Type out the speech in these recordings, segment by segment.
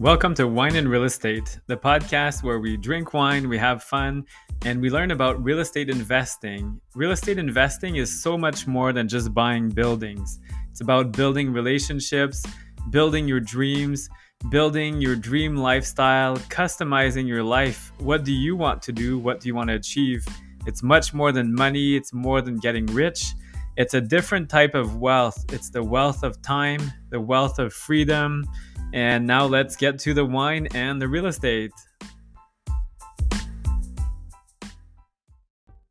Welcome to Wine and Real Estate, the podcast where we drink wine, we have fun, and we learn about real estate investing. Real estate investing is so much more than just buying buildings, it's about building relationships, building your dreams, building your dream lifestyle, customizing your life. What do you want to do? What do you want to achieve? It's much more than money, it's more than getting rich. It's a different type of wealth. It's the wealth of time, the wealth of freedom and now let's get to the wine and the real estate.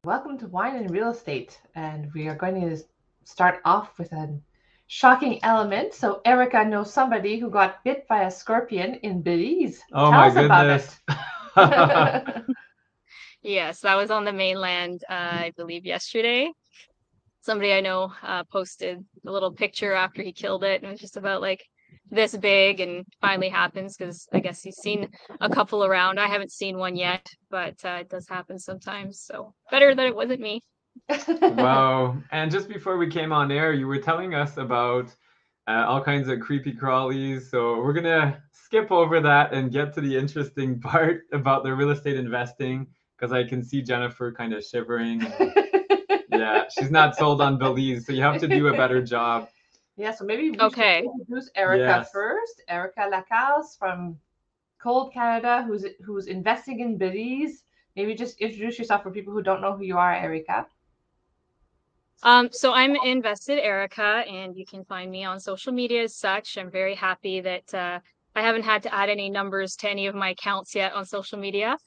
Welcome to Wine and Real Estate. And we are going to start off with a shocking element. So, Erica knows somebody who got bit by a scorpion in Belize. Oh, Tell my goodness. yes, that was on the mainland, uh, I believe, yesterday. Somebody I know uh, posted a little picture after he killed it. And it was just about like, this big and finally happens because I guess he's seen a couple around. I haven't seen one yet, but uh, it does happen sometimes. So better that it wasn't me. wow. And just before we came on air, you were telling us about uh, all kinds of creepy crawlies. So we're going to skip over that and get to the interesting part about the real estate investing because I can see Jennifer kind of shivering. And, yeah, she's not sold on Belize. So you have to do a better job. Yeah, so maybe we okay. should introduce Erica yes. first. Erica Lacasse from Cold Canada, who's who's investing in Belize. Maybe just introduce yourself for people who don't know who you are, Erica. Um, so I'm invested Erica, and you can find me on social media as such. I'm very happy that uh, I haven't had to add any numbers to any of my accounts yet on social media.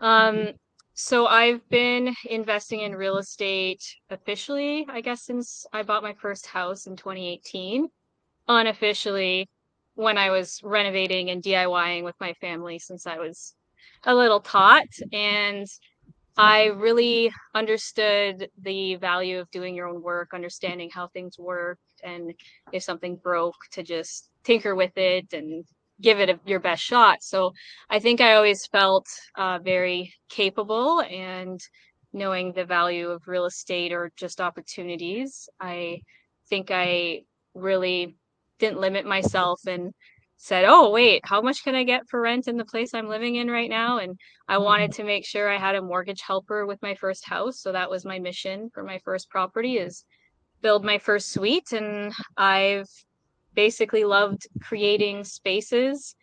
Um, so I've been investing in real estate officially, I guess, since I bought my first house in 2018. Unofficially, when I was renovating and DIYing with my family since I was a little tot. And I really understood the value of doing your own work, understanding how things worked, and if something broke, to just tinker with it and give it a, your best shot. So I think I always felt uh, very capable and knowing the value of real estate or just opportunities. I think I really didn't limit myself and said, "Oh, wait, how much can I get for rent in the place I'm living in right now?" And I wanted mm-hmm. to make sure I had a mortgage helper with my first house, so that was my mission for my first property is build my first suite and I've basically loved creating spaces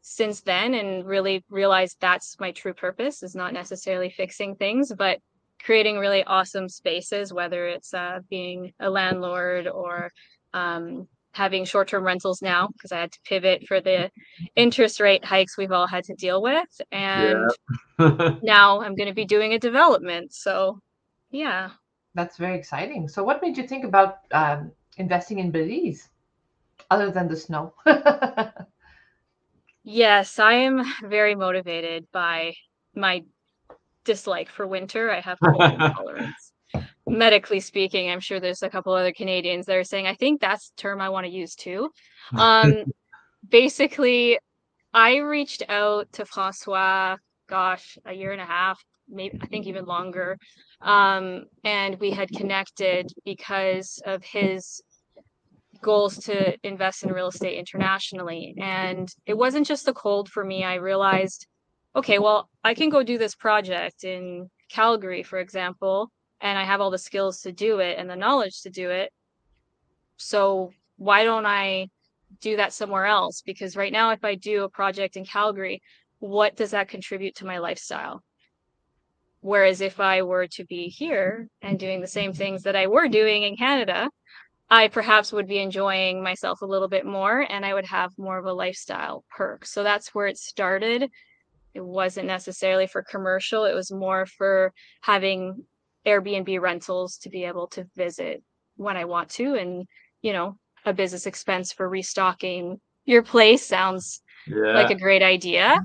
since then and really realized that's my true purpose is not necessarily fixing things but creating really awesome spaces whether it's uh, being a landlord or um, having short-term rentals now because i had to pivot for the interest rate hikes we've all had to deal with. And yeah. now i'm going to be doing a development so yeah. That's very exciting. So what made you think about um, investing in belize other than the snow. yes, I am very motivated by my dislike for winter. I have cold intolerance. Medically speaking, I'm sure there's a couple other Canadians that are saying, I think that's the term I want to use too. Um, basically, I reached out to Francois, gosh, a year and a half, maybe I think even longer. Um, and we had connected because of his goals to invest in real estate internationally. And it wasn't just the cold for me. I realized, okay, well, I can go do this project in Calgary, for example, and I have all the skills to do it and the knowledge to do it. So why don't I do that somewhere else? Because right now, if I do a project in Calgary, what does that contribute to my lifestyle? Whereas if I were to be here and doing the same things that I were doing in Canada, I perhaps would be enjoying myself a little bit more and I would have more of a lifestyle perk. So that's where it started. It wasn't necessarily for commercial, it was more for having Airbnb rentals to be able to visit when I want to. And, you know, a business expense for restocking your place sounds yeah. like a great idea.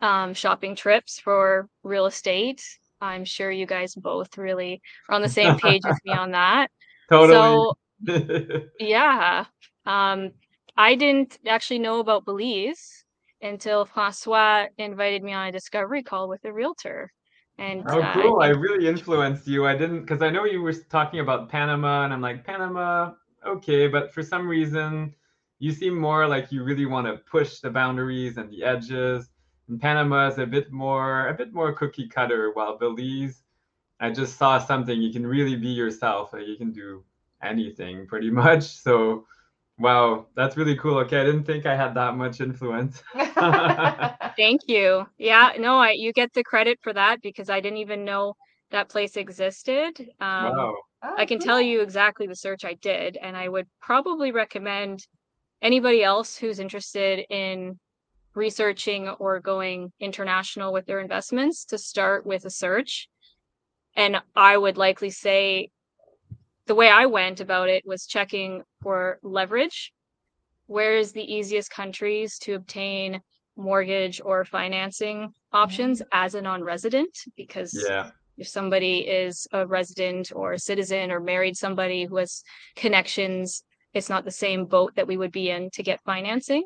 Um, shopping trips for real estate. I'm sure you guys both really are on the same page with me on that. Totally. So yeah. Um, I didn't actually know about Belize until Francois invited me on a discovery call with a realtor. And oh, cool! Uh, I, I really influenced you. I didn't because I know you were talking about Panama, and I'm like Panama, okay, but for some reason, you seem more like you really want to push the boundaries and the edges. And Panama is a bit more a bit more cookie cutter, while Belize, I just saw something you can really be yourself. Like you can do anything pretty much. So wow, that's really cool. Okay, I didn't think I had that much influence. Thank you. Yeah, no, I you get the credit for that because I didn't even know that place existed. Um, wow. Oh, I can cool. tell you exactly the search I did, and I would probably recommend anybody else who's interested in researching or going international with their investments to start with a search. And I would likely say the way I went about it was checking for leverage. Where is the easiest countries to obtain mortgage or financing options mm. as a non-resident? Because Yeah. if somebody is a resident or a citizen or married somebody who has connections, it's not the same boat that we would be in to get financing.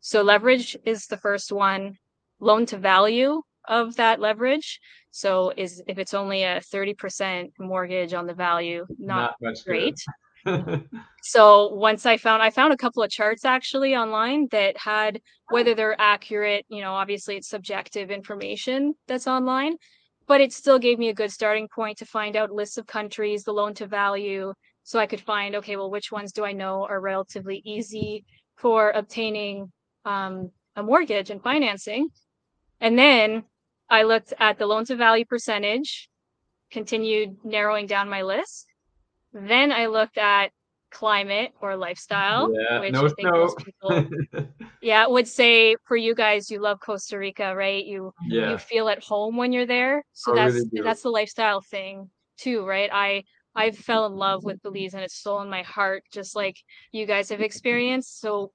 So leverage is the first one. Loan to value of that leverage. So is if it's only a 30% mortgage on the value, not, much great. So once I found I found a couple of charts actually online that had whether they're accurate, you know, obviously it's subjective information that's online, but it still gave me a good starting point to find out lists of countries, the loan to value, so I could find okay, well which ones do I know are relatively easy for obtaining um, a mortgage and financing. And then I looked at the loan to value percentage, continued narrowing down my list. Then I looked at climate or lifestyle, yeah, which no I think snow. most people, yeah, would say for you guys, you love Costa Rica, right? You yeah. you feel at home when you're there. So I that's really that's the lifestyle thing too, right? I I fell in love with Belize and it's stolen my heart, just like you guys have experienced. So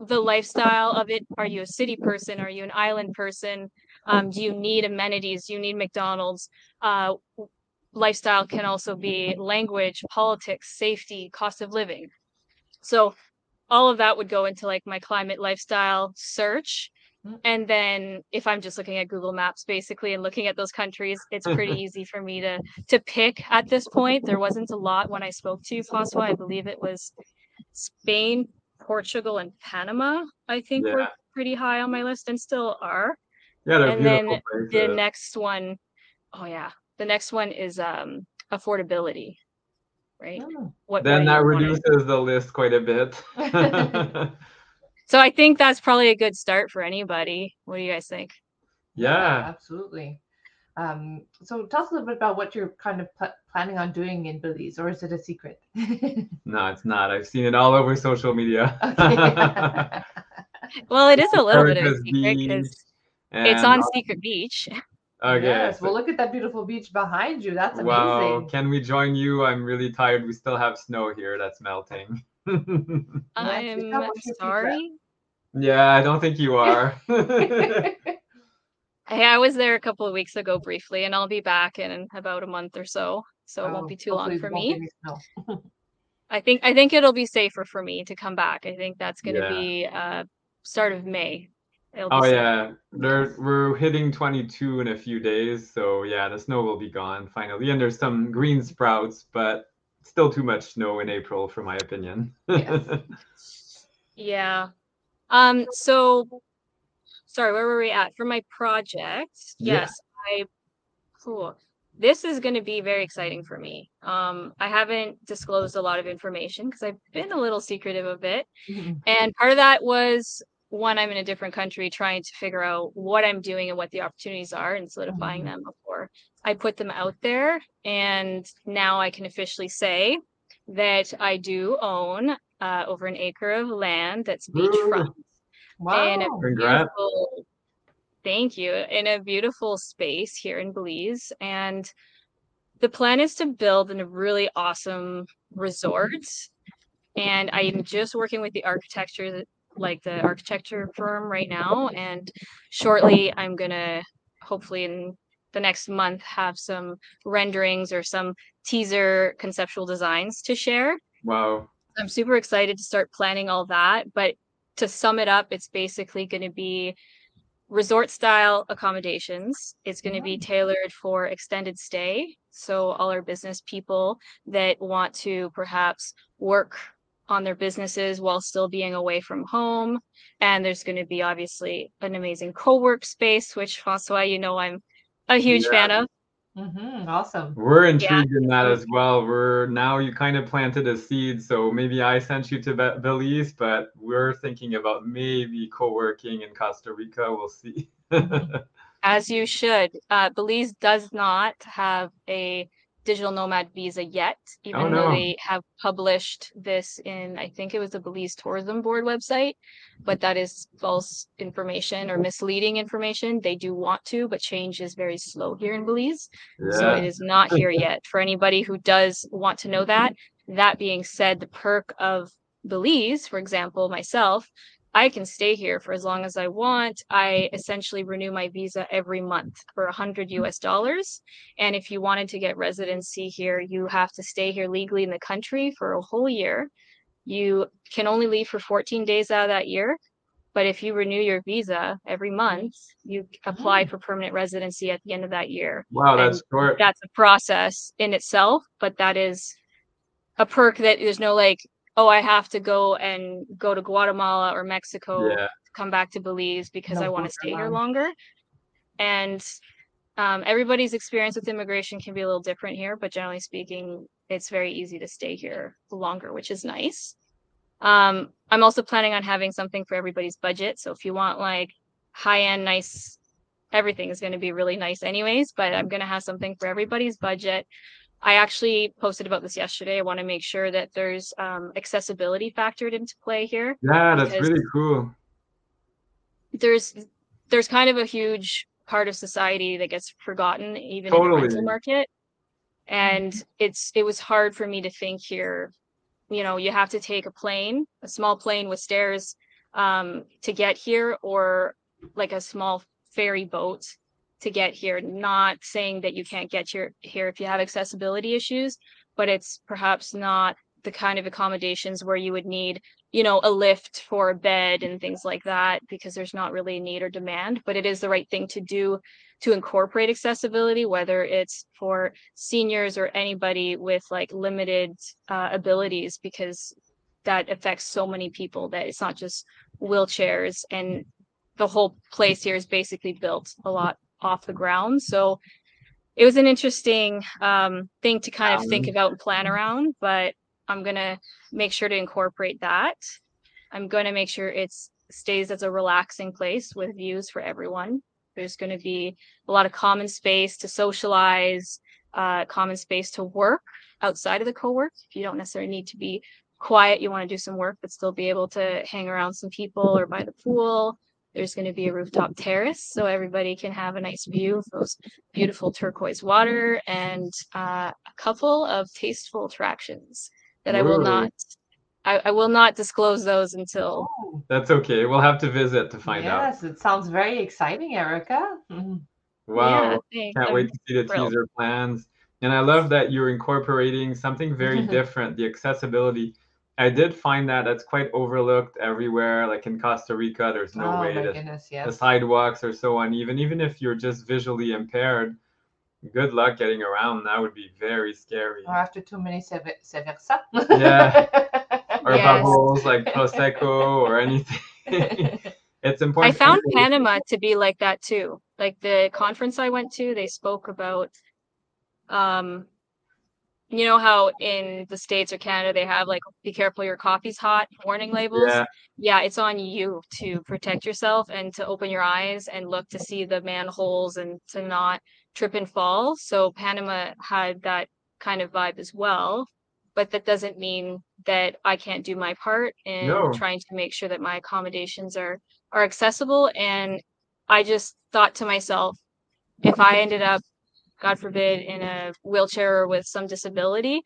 the lifestyle of it, are you a city person? Are you an island person? Um, do you need amenities? Do you need McDonald's? Uh, lifestyle can also be language, politics, safety, cost of living. So all of that would go into like my climate lifestyle search. Mm. And then if I'm just looking at Google Maps basically and looking at those countries, it's pretty easy for me to to pick at this point. There wasn't a lot when I spoke to you, Francois. I believe it was Spain, Portugal, and Panama, I think were pretty high on my list and still are. Yeah, they're and then beautiful The next one, oh yeah, the next one is um affordability, right? Oh. What then that you wanna- reduces the list quite a bit. So I think that's probably a good start for anybody. What do you guys think? yeah. absolutely. Um, so tell us a little bit about what you're kind of pl- planning on doing in Belize, or is it a secret? No, it's not. I've seen it all over social media. okay. Well, it is a little bit of a secret because Beach it's and- on Secret Beach. Okay. Yes. Well, look at that beautiful beach behind you. That's amazing. wow. Can we join you? I'm really tired. We still have snow here that's melting. I'm how much your pizza? sorry. yeah, I don't think you are. Hey, I was there a couple of weeks ago briefly, and I'll be back in about a month or so. So it won't Oh, be too long for me. be any snow. I think I think it'll be safer for me to come back. I think that's going to Yeah. be uh start of May. It'll oh yeah, There, we're hitting 22 in a few days, so yeah, the snow will be gone finally. And there's some green sprouts, but still too much snow in April, for my opinion. Yes. Yeah. Um, so sorry, where were we at? For my project, Yeah. yes, I cool. This is going to be very exciting for me. Um, I haven't disclosed a lot of information because I've been a little secretive of it. And part of that was one, I'm in a different country trying to figure out what I'm doing and what the opportunities are and solidifying Mhm. them before I put them out there. And now I can officially say that I do own uh, over an acre of land that's beachfront. a Wow. Congrats. beautiful- thank you. In a beautiful space here in Belize. And the plan is to build a really awesome resort. And I'm just working with the architecture, like the architecture firm right now. And shortly, I'm going to hopefully in the next month have some renderings or some teaser conceptual designs to share. wow. I'm super excited to start planning all that. But to sum it up, it's basically going to be resort style accommodations. It's going to be tailored for extended stay. So, all our business people that want to perhaps work on their businesses while still being away from home. And there's going to be obviously an amazing co-work space, which Francois, you know, I'm a huge Yeah. fan of. hmm Awesome. We're intrigued in that as well. We're now you kind of planted a seed, so maybe I sent you to Belize, but we're thinking about maybe co-working in Costa Rica. We'll see. As you should. Uh, Belize does not have a digital nomad visa yet, oh, even Oh, though they have published this in, I think it was the Belize Tourism Board website, but that is false information or misleading information. They do want to, but change is very slow here in Belize. So it is not here yet. For anybody who does want to know that, that being said, the perk of Belize, for example, myself, I can stay here for as long as I want. I essentially renew my visa every month for hundred US dollars. And if you wanted to get residency here, you have to stay here legally in the country for a whole year. You can only leave for 14 days out of that year. But if you renew your visa every month, you apply oh. for permanent residency at the end of that year Wow, that's short. that's a process in itself, but that is a perk that there's no like, oh, I have to go and go to Guatemala or Mexico, Yeah. come back to Belize because No I want to stay here longer. And um, everybody's experience with immigration can be a little different here, but generally speaking, it's very easy to stay here longer, which is nice. Um, I'm also planning on having something for everybody's budget. So if you want like high end, nice, everything is going to be really nice, anyways. But I'm going to have something for everybody's budget. I actually posted about this yesterday. I want to make sure that there's um, accessibility factored into play here Yeah, that's really cool. there's there's kind of a huge part of society that gets forgotten even in the rental market and it's it was hard for me to think here you know you have to take a plane a small plane with stairs um to get here or like a small ferry boat to get here not saying that you can't get here if you have accessibility issues but it's perhaps not the kind of accommodations where you would need you know, a lift for a bed and things like that because there's not really a need or demand, but it is the right thing to do to incorporate accessibility, whether it's for seniors or anybody with like limited uh, abilities, because that affects so many people that it's not just wheelchairs and the whole place here is basically built a lot off the ground. So it was an interesting um, thing to kind of think about and plan around, but I'm gonna make sure to incorporate that. I'm going to make sure it stays as a relaxing place with views for everyone. There's going to be a lot of common space to socialize, uh, common space to work outside of the co-work. If you don't necessarily need to be quiet, you want to do some work, but still be able to hang around some people or by the pool. There's going to be a rooftop terrace so everybody can have a nice view of those beautiful turquoise water and uh, a couple of tasteful attractions that I will not I, I will not disclose those until Oh, That's okay. We'll have to visit to find out. yes, it sounds very exciting, Erica. Mhm. Wow. yeah. Can't I'm- wait to see the thrilled. teaser plans. And I love that you're incorporating something very different, the accessibility. I did find that that's quite overlooked everywhere. Like in Costa Rica, there's no oh way my to goodness, the sidewalks are so uneven. Even if you're just visually impaired, good luck getting around. That would be very scary. Or after too many cerve- cerveza. Yeah. Or Yes. bubbles like Prosecco or anything. it's important. I important. found Panama to be like that too. Like the conference I went to, they spoke about um you know how in the States or Canada they have like be careful your coffee's hot warning labels. Yeah, yeah, it's on you to protect yourself and to open your eyes and look to see the manholes and to not trip and fall. So Panama had that kind of vibe as well. But that doesn't mean that I can't do my part in No. trying to make sure that my accommodations are are accessible. And I just thought to myself, if I ended up, God forbid, in a wheelchair or with some disability,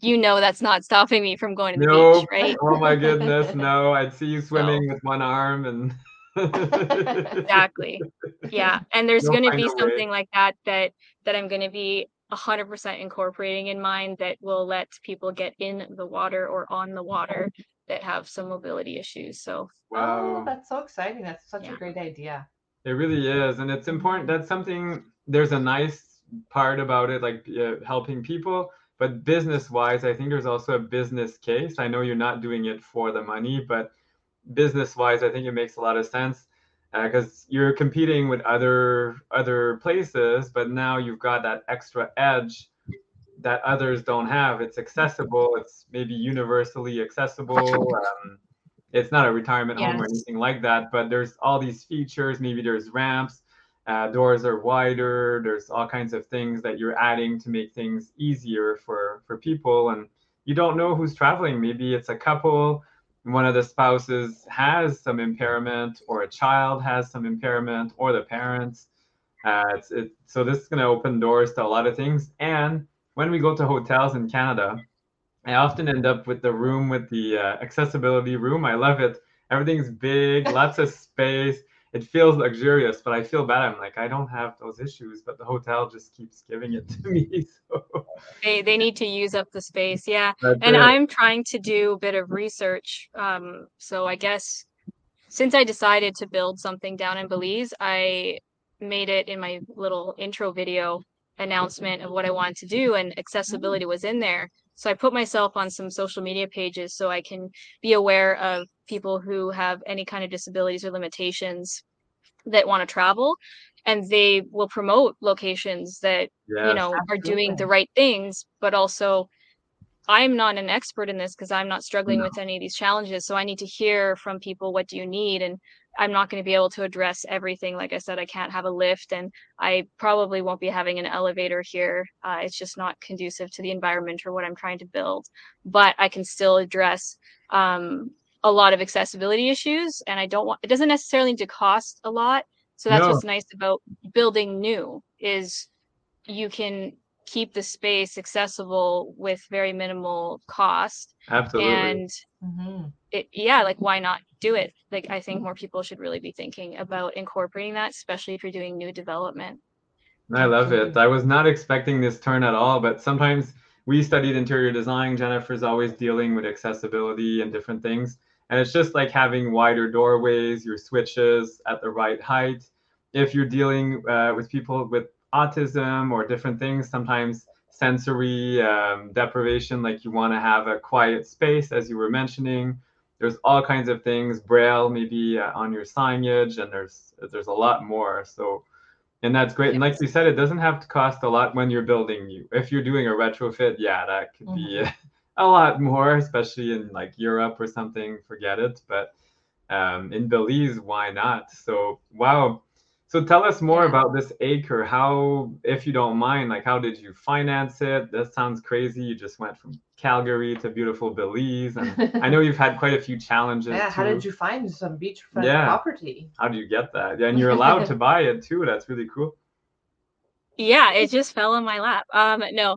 you know that's not stopping me from going to the no. beach, right? Oh my goodness, no. I'd see you swimming with one arm and exactly yeah and there's You'll going to be a way. something like that that that i'm going to be 100% incorporating in mind that will let people get in the water or on the water that have some mobility issues so Oh, Wow. that's so exciting. That's such Yeah. a great idea. It really is, and it's important. That's something. There's a nice part about it, like uh, helping people, But business wise, I think there's also a business case. I know you're not doing it for the money, but business wise, I think it makes a lot of sense because uh, you're competing with other other places, but now you've got that extra edge that others don't have. It's accessible. It's maybe universally accessible. Um, it's not a retirement yes. home or anything like that, but there's all these features. Maybe there's ramps, uh, doors are wider. There's all kinds of things that you're adding to make things easier for for people. And you don't know who's traveling. Maybe it's a couple. One of the spouses has some impairment, or a child has some impairment, or the parents. Uh, it's, it, so this is going to open doors to a lot of things. And when we go to hotels in Canada, I often end up with the room with the uh, accessibility room. I love it. Everything's big, lots of space. It feels luxurious, but I feel bad. I'm like, I don't have those issues, but the hotel just keeps giving it to me. So. They they need to use up the space, yeah. That's and it. I'm trying to do a bit of research. Um, so I guess since I decided to build something down in Belize, I made it in my little intro video announcement of what I wanted to do, and accessibility was in there. So I put myself on some social media pages so I can be aware of people who have any kind of disabilities or limitations that want to travel and they will promote locations that yes, you know absolutely. are doing the right things but also i'm not an expert in this because i'm not struggling no. with any of these challenges so i need to hear from people what do you need and I'm not going to be able to address everything. Like I said, I can't have a lift and I probably won't be having an elevator here. Uh, it's just not conducive to the environment or what I'm trying to build. But I can still address um, a lot of accessibility issues. And I don't want, it doesn't necessarily need to cost a lot. So that's no. what's nice about building new is you can keep the space accessible with very minimal cost. Absolutely. And mm-hmm. it, yeah, like why not do it? Like I think more people should really be thinking about incorporating that, especially if you're doing new development. I love it. I was not expecting this turn at all, but sometimes we studied interior design. Jennifer's always dealing with accessibility and different things. And it's just like having wider doorways, your switches at the right height. If you're dealing uh, with people with autism or different things, sometimes sensory um, deprivation, like you want to have a quiet space, as you were mentioning. There's all kinds of things, braille maybe uh, on your signage, and there's there's a lot more. So, and that's great. And like you said, it doesn't have to cost a lot when you're building new. If you're doing a retrofit, yeah, that could mm-hmm. be a lot more, especially in like Europe or something. Forget it. But um, in Belize, why not? So, wow, so tell us more yeah. about this acre. How, if you don't mind, like how did you finance it? That sounds crazy. You just went from Calgary to beautiful Belize, and I know you've had quite a few challenges. Yeah. Too. How did you find some beachfront yeah. property? How do you get that? Yeah, and you're allowed to buy it too. That's really cool yeah it just fell in my lap um no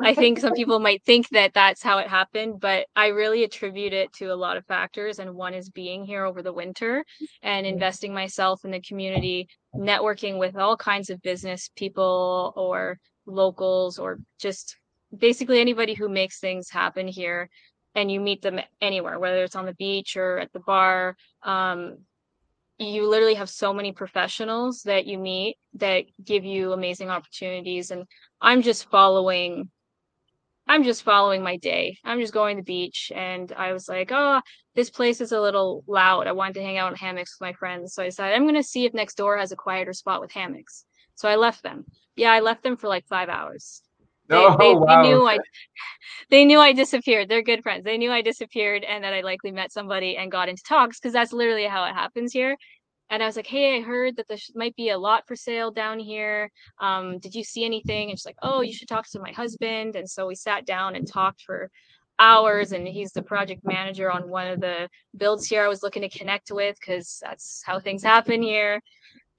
i think some people might think that that's how it happened but i really attribute it to a lot of factors and one is being here over the winter and investing myself in the community networking with all kinds of business people or locals or just basically anybody who makes things happen here and you meet them anywhere whether it's on the beach or at the bar um, you literally have so many professionals that you meet that give you amazing opportunities and i'm just following i'm just following my day. I'm just going to the beach and i was like oh this place is a little loud. I wanted to hang out in hammocks with my friends. So i decided i'm going to see if next door has a quieter spot with hammocks. So i left them. Yeah i left them for like five hours they, oh, they, wow. they knew I they knew I disappeared. They're good friends. They knew I disappeared and that I likely met somebody and got into talks because that's literally how it happens here. And I was like, hey, I heard that there might be a lot for sale down here. Um, did you see anything? And she's like, oh, you should talk to my husband. And so we sat down and talked for hours and he's the project manager on one of the builds here I was looking to connect with because that's how things happen here.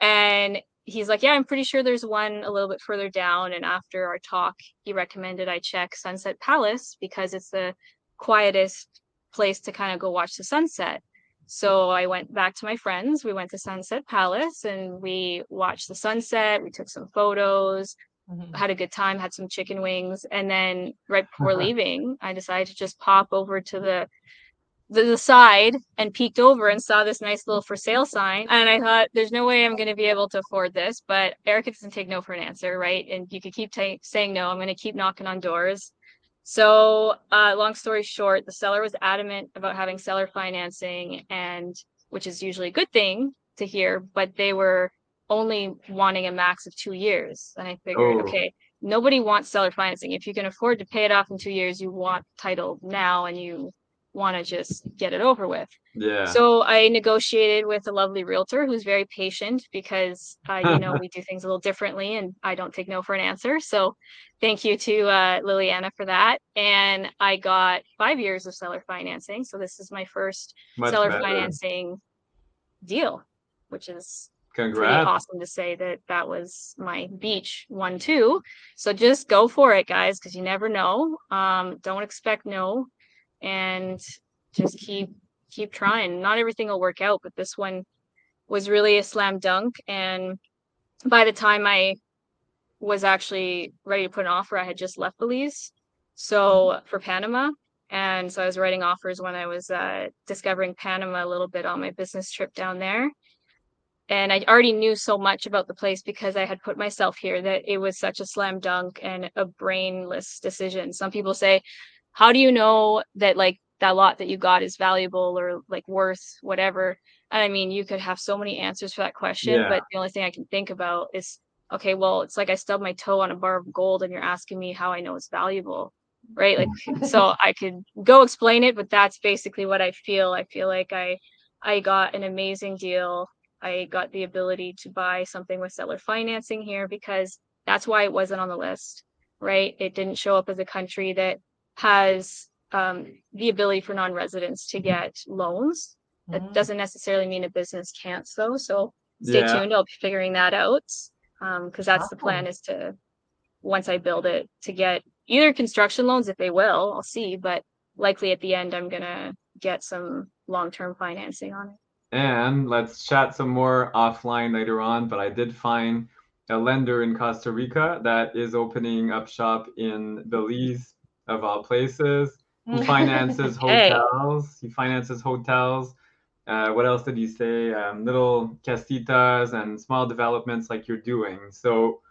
And he's like, Yeah, I'm pretty sure there's one a little bit further down. And after our talk, he recommended I check Sunset Palace because it's the quietest place to kind of go watch the sunset. So I went back to my friends. We went to Sunset Palace and we watched the sunset. We took some photos, mm-hmm. had a good time, had some chicken wings. And then right before leaving, I decided to just pop over to the the, the side and peeked over and saw this nice little for sale sign. And I thought, there's no way I'm going to be able to afford this. But Erica doesn't take no for an answer, right? And you could keep t- saying no. I'm going to keep knocking on doors. So, uh, long story short, the seller was adamant about having seller financing, and which is usually a good thing to hear, but they were only wanting a max of two years. And I figured, Oh. okay, nobody wants seller financing. If you can afford to pay it off in two years, you want title now and you want to just get it over with. Yeah. So I negotiated with a lovely realtor who's very patient because uh, you know we do things a little differently, and I don't take no for an answer. So thank you to uh, Liliana for that. And I got five years of seller financing. So this is my first Much seller better. financing deal, which is Congrats. awesome to say that that was my beach one too. So just go for it, guys, because you never know. Um, don't expect no, and just keep keep trying. Not everything will work out, but this one was really a slam dunk. And by the time I was actually ready to put an offer, I had just left Belize. So for Panama. And so I was writing offers when I was uh, discovering Panama a little bit on my business trip down there. And I already knew so much about the place because I had put myself here that it was such a slam dunk and a brainless decision. Some people say, How do you know that like that lot that you got is valuable or like worth whatever? And I mean, you could have so many answers for that question, Yeah. but the only thing I can think about is okay, well, it's like I stubbed my toe on a bar of gold and you're asking me how I know it's valuable. Right. Like mm. so I could go explain it, but that's basically what I feel. I feel like I I got an amazing deal. I got the ability to buy something with seller financing here because that's why it wasn't on the list, right? It didn't show up as a country that has um, the ability for non-residents to get loans. That Mhm. doesn't necessarily mean a business can't though. So stay Yeah. tuned. I'll be figuring that out because that's the plan is to once I build it to get either construction loans if they will. I'll see, but likely at the end I'm gonna get some long-term financing on it. And let's chat some more offline later on. But I did find a lender in Costa Rica that is opening up shop in Belize, of all places, He finances Hey. hotels. He finances hotels. Uh, what else did he say? Um, little casitas and small developments like you're doing. So,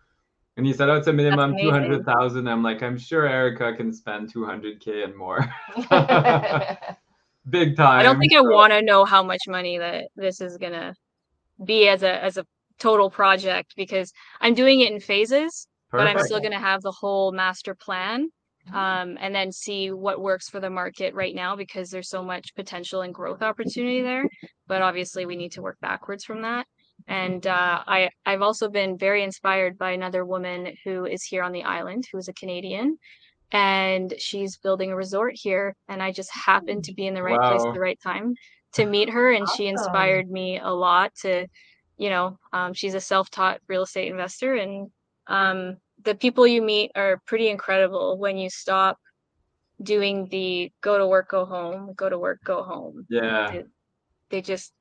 and he said, oh, it's a minimum 200,000. I'm like, I'm sure Erica can spend 200K and more. Big time. I don't think I want to know how much money that this is gonna be as a as a total project because I'm doing it in phases, but I'm still gonna have the whole master plan um, and then see what works for the market right now because there's so much potential and growth opportunity there. But obviously, we need to work backwards from that. And uh, I I've also been very inspired by another woman who is here on the island who is a Canadian, and she's building a resort here. And I just happened to be in the right place at the right time to meet her, and she inspired me a lot to, you know, um, she's a self-taught real estate investor, and um, the people you meet are pretty incredible when you stop doing the go to work, go home, go to work, go home. Yeah. They, they just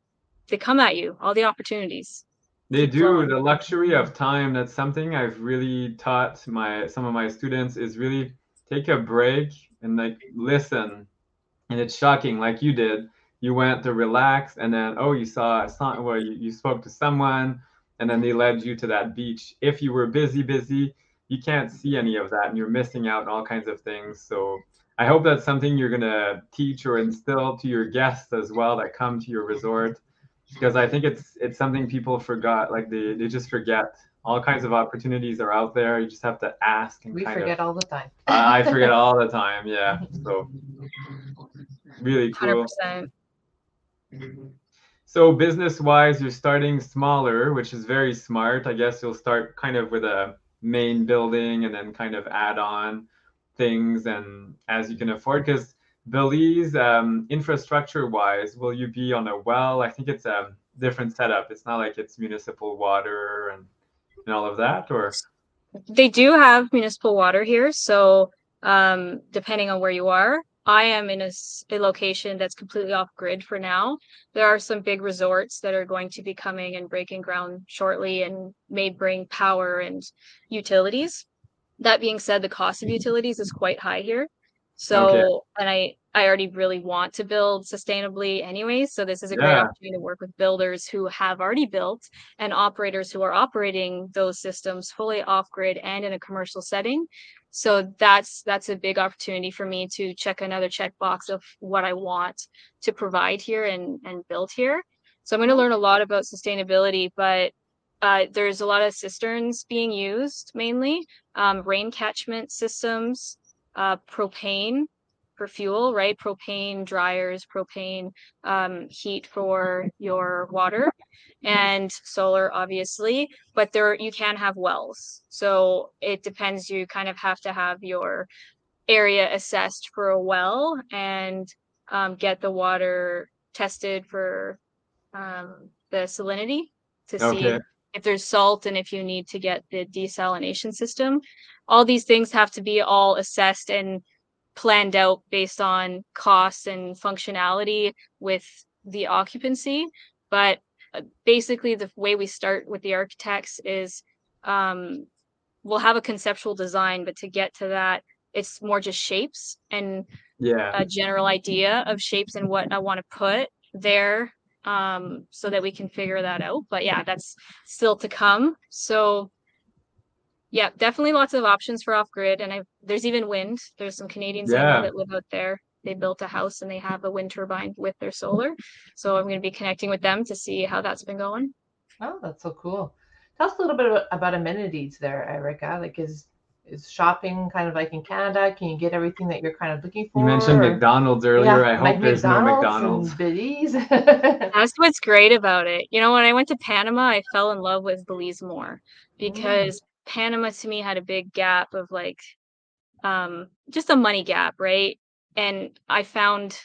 they come at you, all the opportunities. They do the luxury of time. That's something I've really taught my some of my students is really take a break and like listen. And it's shocking, like you did. You went to relax, and then oh, you saw a song. Well, you, you spoke to someone, and then they led you to that beach. If you were busy, busy, you can't see any of that, and you're missing out on all kinds of things. So I hope that's something you're gonna teach or instill to your guests as well that come to your resort because I think it's it's something people forgot. Like they, they just forget. All kinds of opportunities are out there. You just have to ask and we forget of. all the time. I I forget all the time. Yeah. So really cool. 100%. So business wise, you're starting smaller, which is very smart. I guess you'll start kind of with a main building and then kind of add on things and as you can afford. Because Belize, um, infrastructure wise, will you be on a well? I think it's a different setup. It's not like it's municipal water and, and all of that, or They do have municipal water here, so um, depending on where you are, I am in a location that's completely off grid for now. There are some big resorts that are going to be coming and breaking ground shortly and may bring power and utilities. That being said, the cost of utilities is quite high here. So, Okay. and I I already really want to build sustainably anyway. So this is a great opportunity to work with builders who have already built and operators who are operating those systems fully off grid and in a commercial setting. So that's that's a big opportunity for me to check another checkbox of what I want to provide here and and build here. So I'm going to learn a lot about sustainability, but uh, there's a lot of cisterns being used mainly, um, rain catchment systems, uh, propane for fuel, right? Propane dryers, propane um, heat for your water, and solar, obviously. But there, you can have wells. So it depends. You kind of have to have your area assessed for a well and um, get the water tested for um, the salinity to see if there's salt and if you need to get the desalination system. All these things have to be all assessed and planned out based on costs and functionality with the occupancy. But uh, basically, the way we start with the architects is um, we'll have a conceptual design, but to get to that, it's more just shapes and Yeah. a general idea of shapes and what I want to put there um so that we can figure that out but yeah that's still to come so yeah definitely lots of options for off grid and i there's even wind there's some canadians Yeah. that live out there they built a house and they have a wind turbine with their solar so i'm going to be connecting with them to see how that's been going Oh, that's so cool. Tell us a little bit about, about amenities there, Erica. Like, is is shopping kind of like in Canada? Can you get everything that you're kind of looking for? You mentioned or- McDonald's earlier. I hope there's no McDonald's McDonald's. and Biddy's. That's what's great about it. You know, when I went to Panama, I fell in love with Belize more mm. because Panama to me had a big gap of like um just a money gap, right? And I found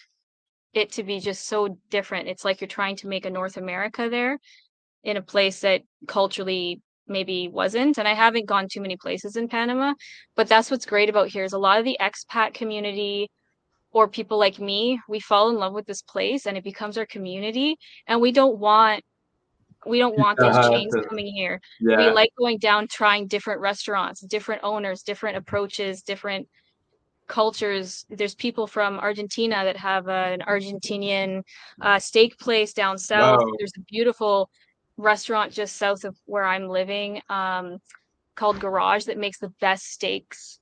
it to be just so different. It's like you're trying to make a North America there in a place that culturally maybe wasn't. And I haven't gone too many places in Panama, but that's what's great about here is a lot of the expat community or people like me, we fall in love with this place and it becomes our community and we don't want we don't want those Uh, chains coming here. Yeah. We like going down trying different restaurants, different owners, different approaches, different cultures. There's people from Argentina that have an Argentinian uh, steak place down south. Wow. There's a beautiful restaurant just south of where I'm living um, called Garage that makes the best steaks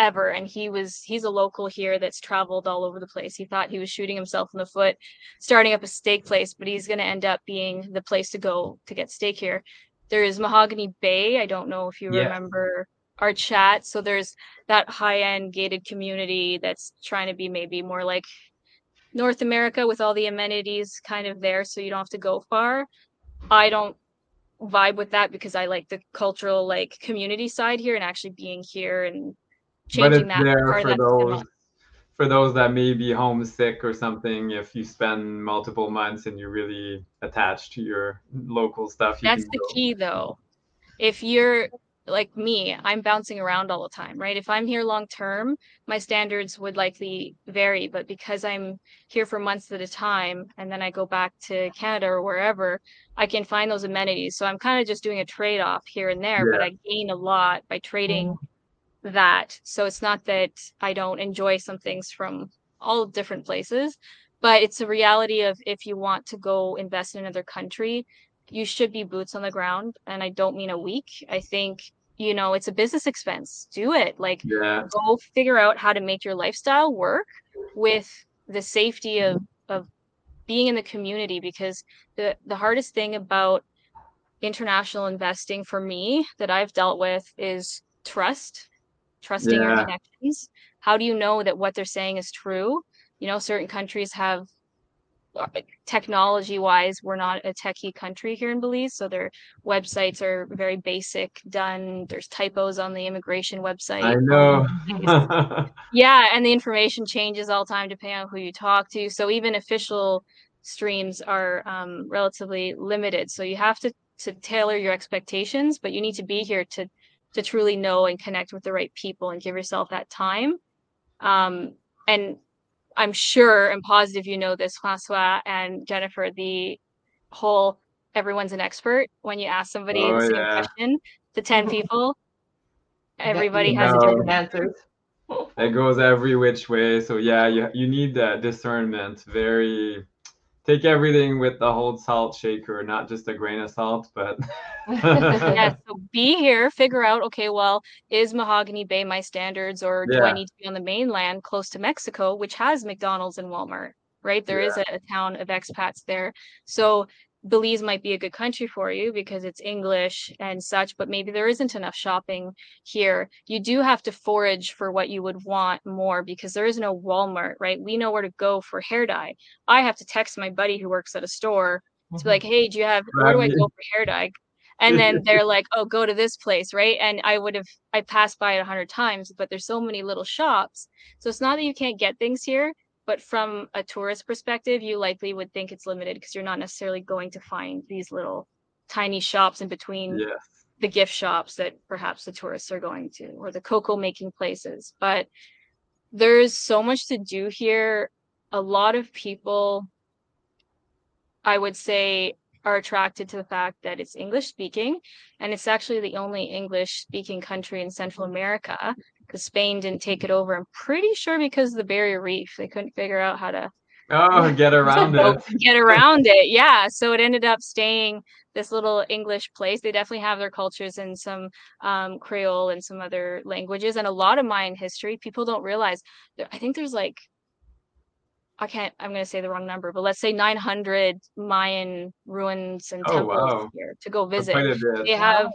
ever. And he was he's a local here that's traveled all over the place. He thought he was shooting himself in the foot starting up a steak place, but he's going to end up being the place to go to get steak here. There is Mahogany Bay. I don't know if you Yeah. remember our chat. So there's that high end gated community that's trying to be maybe more like North America with all the amenities kind of there. So you don't have to go far. I don't vibe with that because I like the cultural like community side here and actually being here and but it's that there for of that system those for those that may be homesick or something. If you spend multiple months and you're really attached to your local stuff, you That's the go. key though. If you're like me, I'm bouncing around all the time, right? If I'm here long term, my standards would likely vary, but because I'm here for months at a time and then I go back to Canada or wherever, I can find those amenities. So I'm kind of just doing a trade off here and there, but I gain a lot by trading mm. That. So it's not that I don't enjoy some things from all different places, but it's a reality of if you want to go invest in another country, you should be boots on the ground. And I don't mean a week. I think, you know, it's a business expense. Do it. Like Yeah. go figure out how to make your lifestyle work with the safety of of being in the community because the the hardest thing about international investing for me that I've dealt with is trust, trusting your connections. How do you know that what they're saying is true? You know, certain countries have technology wise, we're not a techie country here in Belize, so their websites are very basic done. There's typos on the immigration website. I know. yeah, and the information changes all the time depending on who you talk to. So even official streams are um, relatively limited. So you have to to tailor your expectations, but you need to be here to to truly know and connect with the right people and give yourself that time. Um, and I'm sure and positive you know this, Francois and Jennifer, the whole everyone's an expert when you ask somebody Oh, the same yeah. question to 10 people. Everybody has a different answers. it goes every which way. So yeah, you you need that discernment. Very take everything with the whole salt shaker, not just a grain of salt, but yeah, so be here, figure out, okay, well, is Mahogany Bay my standards, or do I need to be on the mainland close to Mexico, which has McDonald's and Walmart, right? There is a, a town of expats there. So Belize might be a good country for you because it's English and such, but maybe there isn't enough shopping here. You do have to forage for what you would want more because there is no Walmart, right? We know where to go for hair dye. I have to text my buddy who works at a store to be mm-hmm. like, hey, do you have where do I go for hair dye? And then they're like, oh, go to this place, right? And I would have I passed by it a hundred times, but there's so many little shops. So it's not that you can't get things here, but from a tourist perspective, you likely would think it's limited because you're not necessarily going to find these little tiny shops in between yes. the gift shops that perhaps the tourists are going to or the cocoa making places. But there's so much to do here. A lot of people i would say are attracted to the fact that it's english speaking and it's actually the only english speaking country in central america because spain didn't take it over i'm pretty sure because of the barrier reef they couldn't figure out how to Oh, get around it. get around it. Yeah. So it ended up staying this little English place. They definitely have their cultures and some um, Creole and some other languages and a lot of Mayan history. People don't realize I think there's like, I can't, I'm going to say the wrong number, but let's say 900 Mayan ruins and Oh, temples wow. here to go visit. They have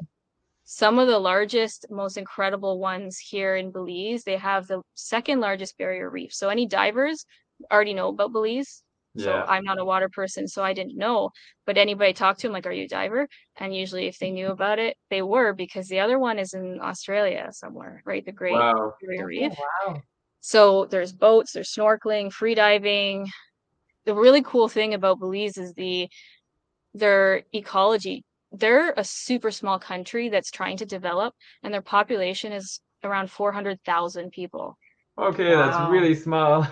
some of the largest, most incredible ones here in Belize. They have the second largest barrier reef. So any divers already know about Belize. So Yeah. I'm not a water person, so I didn't know. But anybody I talked to, I'm like, "Are you a diver?" And usually, if they knew about it, they were because the other one is in Australia somewhere, right? The Great Wow. Barrier Oh, Reef. wow. So there's boats, there's snorkeling, free diving. The really cool thing about Belize is the their ecology. They're a super small country that's trying to develop, and their population is around 400,000 people. Okay, Wow. that's really small.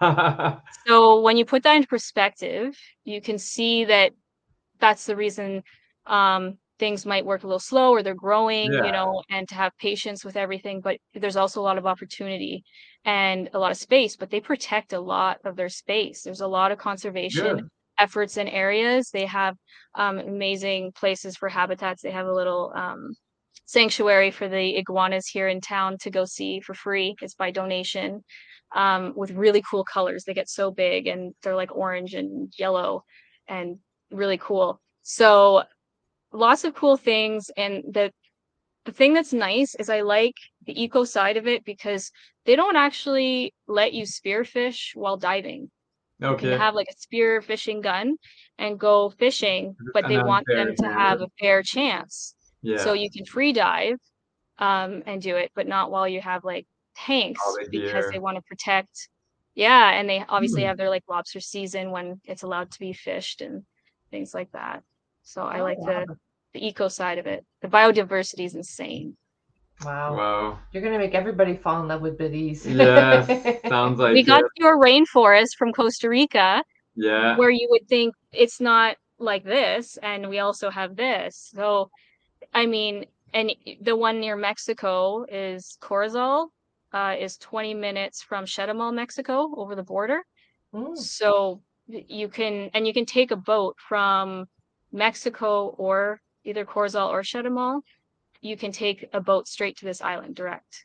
So when you put that into perspective, you can see that that's the reason um, things might work a little slow or they're growing, Yeah. you know, and to have patience with everything. But there's also a lot of opportunity and a lot of space, but they protect a lot of their space. There's a lot of conservation Good. Efforts in areas. They have um, amazing places for habitats. They have a little um, sanctuary for the iguanas here in town to go see for free. It's by donation um, with really cool colors. They get so big and they're like orange and yellow and really cool. So lots of cool things. And the the thing that's nice is I like the eco side of it because they don't actually let you spearfish while diving. You Okay. can have like a spear fishing gun and go fishing, but they An want them to have a fair chance. Yeah. So you can free dive um, and do it, but not while you have like tanks because they want to protect. Yeah, and they obviously Hmm. have their like lobster season when it's allowed to be fished and things like that. So I Oh, like wow. the the eco side of it. The biodiversity is insane. Wow. Wow. You're gonna make everybody fall in love with Belize. Yes. Sounds like we got it. your rainforest from Costa Rica, Yeah. where you would think it's not like this, and we also have this. So, I mean, and the one near Mexico is Corozal, uh, is 20 minutes from Chetumal, Mexico, over the border. Mm. So you can, and you can take a boat from Mexico or either Corozal or Chetumal. You can take a boat straight to this island direct.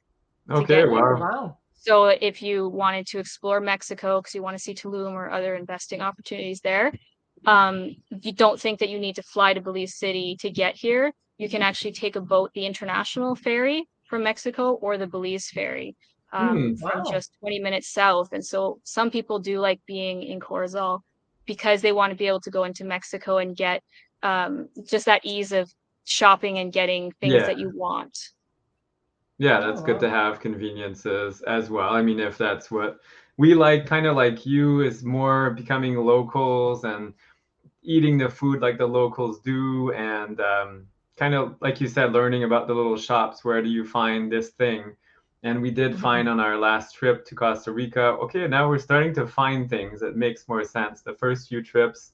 Okay. Wow. Wow. So if you wanted to explore Mexico because you want to see Tulum or other investing opportunities there, um, you don't think that you need to fly to Belize City to get here. You can actually take a boat, the international ferry from Mexico or the Belize ferry um, from wow. just 20 minutes south. And so some people do like being in Corozal because they want to be able to go into Mexico and get um, just that ease of shopping and getting things Yeah. that you want. Yeah, that's Oh, good to have conveniences as well. I mean, if that's what we like, kind of like you, is more becoming locals and eating the food like the locals do, and um, kind of like you said, learning about the little shops. Where do you find this thing? And we did Mhm. find on our last trip to Costa Rica. Okay, now we're starting to find things that makes more sense. The first few trips,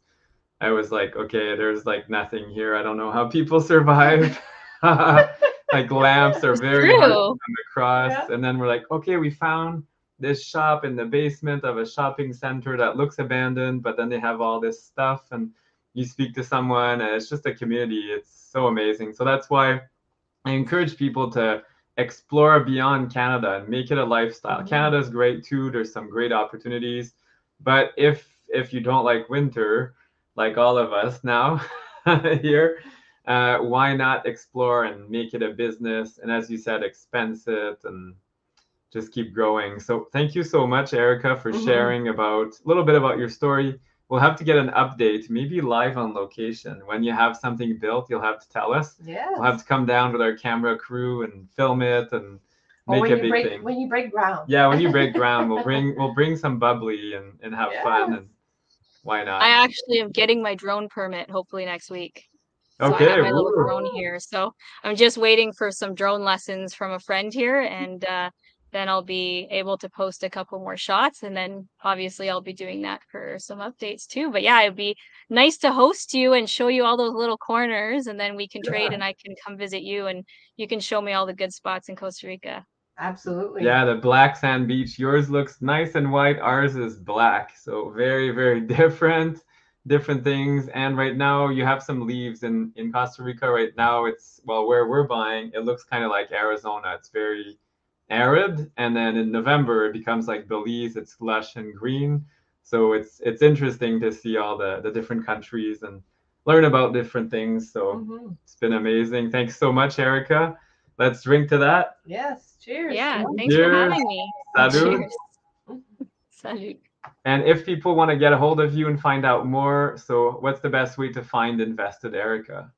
I was like, okay, there's like nothing here. I don't know how people survive. like lamps are very hard to come across. Yeah. And then we're like, okay, we found this shop in the basement of a shopping center that looks abandoned, but then they have all this stuff and you speak to someone and it's just a community. It's so amazing. So that's why I encourage people to explore beyond Canada and make it a lifestyle. Mhm. Canada is great too. There's some great opportunities. But if if you don't like winter, like all of us now here, uh, why not explore and make it a business? And as you said, expense it and just keep growing. So thank you so much, Erica, for Mhm. sharing about a little bit about your story. We'll have to get an update, maybe live on location. When you have something built, you'll have to tell us. Yeah. We'll have to come down with our camera crew and film it and make a big break thing. when you break ground. Yeah, when you break ground, we'll bring we'll bring some bubbly and, and have fun and why not? I actually am getting my drone permit hopefully next week. So I have my little drone here. So I'm just waiting for some drone lessons from a friend here and uh, then I'll be able to post a couple more shots and then obviously I'll be doing that for some updates too. But yeah, it'd be nice to host you and show you all those little corners and then we can trade and I can come visit you and you can show me all the good spots in Costa Rica. Absolutely. Yeah, the black sand beach. Yours looks nice and white. Ours is black. So very, very different, different things. And right now you have some leaves in in Costa Rica. Right now it's well where we're buying, it looks kind of like Arizona. It's very arid. And then in November it becomes like Belize. It's lush and green. So it's it's interesting to see all the the different countries and learn about different things. So Mhm. it's been amazing. Thanks so much, Erica. Let's drink to that. Yes. Cheers. Yeah, Cheers. thanks for having me. Salud. Cheers. Salud. And if people want to get a hold of you and find out more, so what's the best way to find Invested Erica?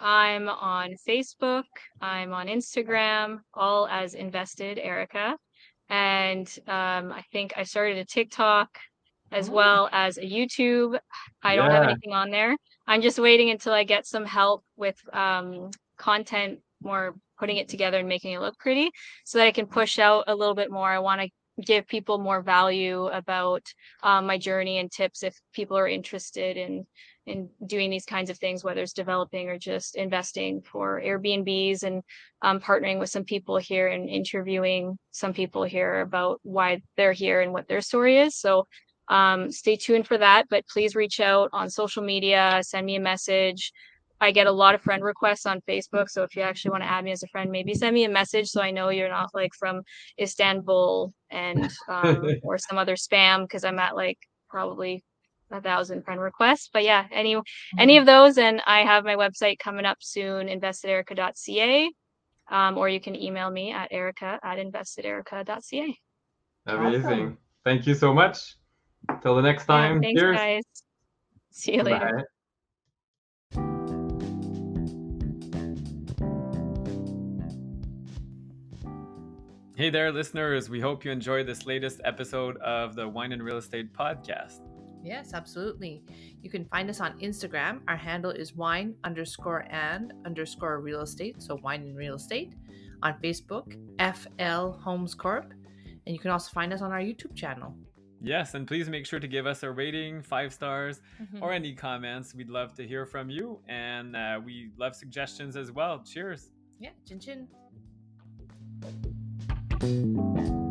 I'm on Facebook. I'm on Instagram, all as Invested Erica. And um, I think I started a TikTok as Oh. well as a YouTube. I don't have anything on there. I'm just waiting until I get some help with um, content, more putting it together and making it look pretty so that I can push out a little bit more. I want to give people more value about um, my journey and tips if people are interested in in doing these kinds of things, whether it's developing or just investing for Airbnbs and um, partnering with some people here and interviewing some people here about why they're here and what their story is. So um, stay tuned for that, but please reach out on social media, send me a message. I get a lot of friend requests on Facebook. So if you actually want to add me as a friend, maybe send me a message so I know you're not like from Istanbul and um, or some other spam because I'm at like probably a thousand friend requests. But yeah, any any Mm-hmm. of those, and I have my website coming up soon, investederica.ca. Um, or you can email me at erica at investederica.ca. Amazing. Awesome. Thank you so much. Till the next Yeah, time. thanks, Cheers. guys. See you later. Hey there, listeners. We hope you enjoyed this latest episode of the Wine and Real Estate Podcast. Yes, absolutely. You can find us on Instagram. Our handle is wine underscore and underscore real estate. So wine and real estate. On Facebook, FL Homes Corp. And you can also find us on our YouTube channel. Yes, and please make sure to give us a rating, five stars, Mhm. or any comments. We'd love to hear from you, and uh, we love suggestions as well. Cheers. Yeah, chin chin thank you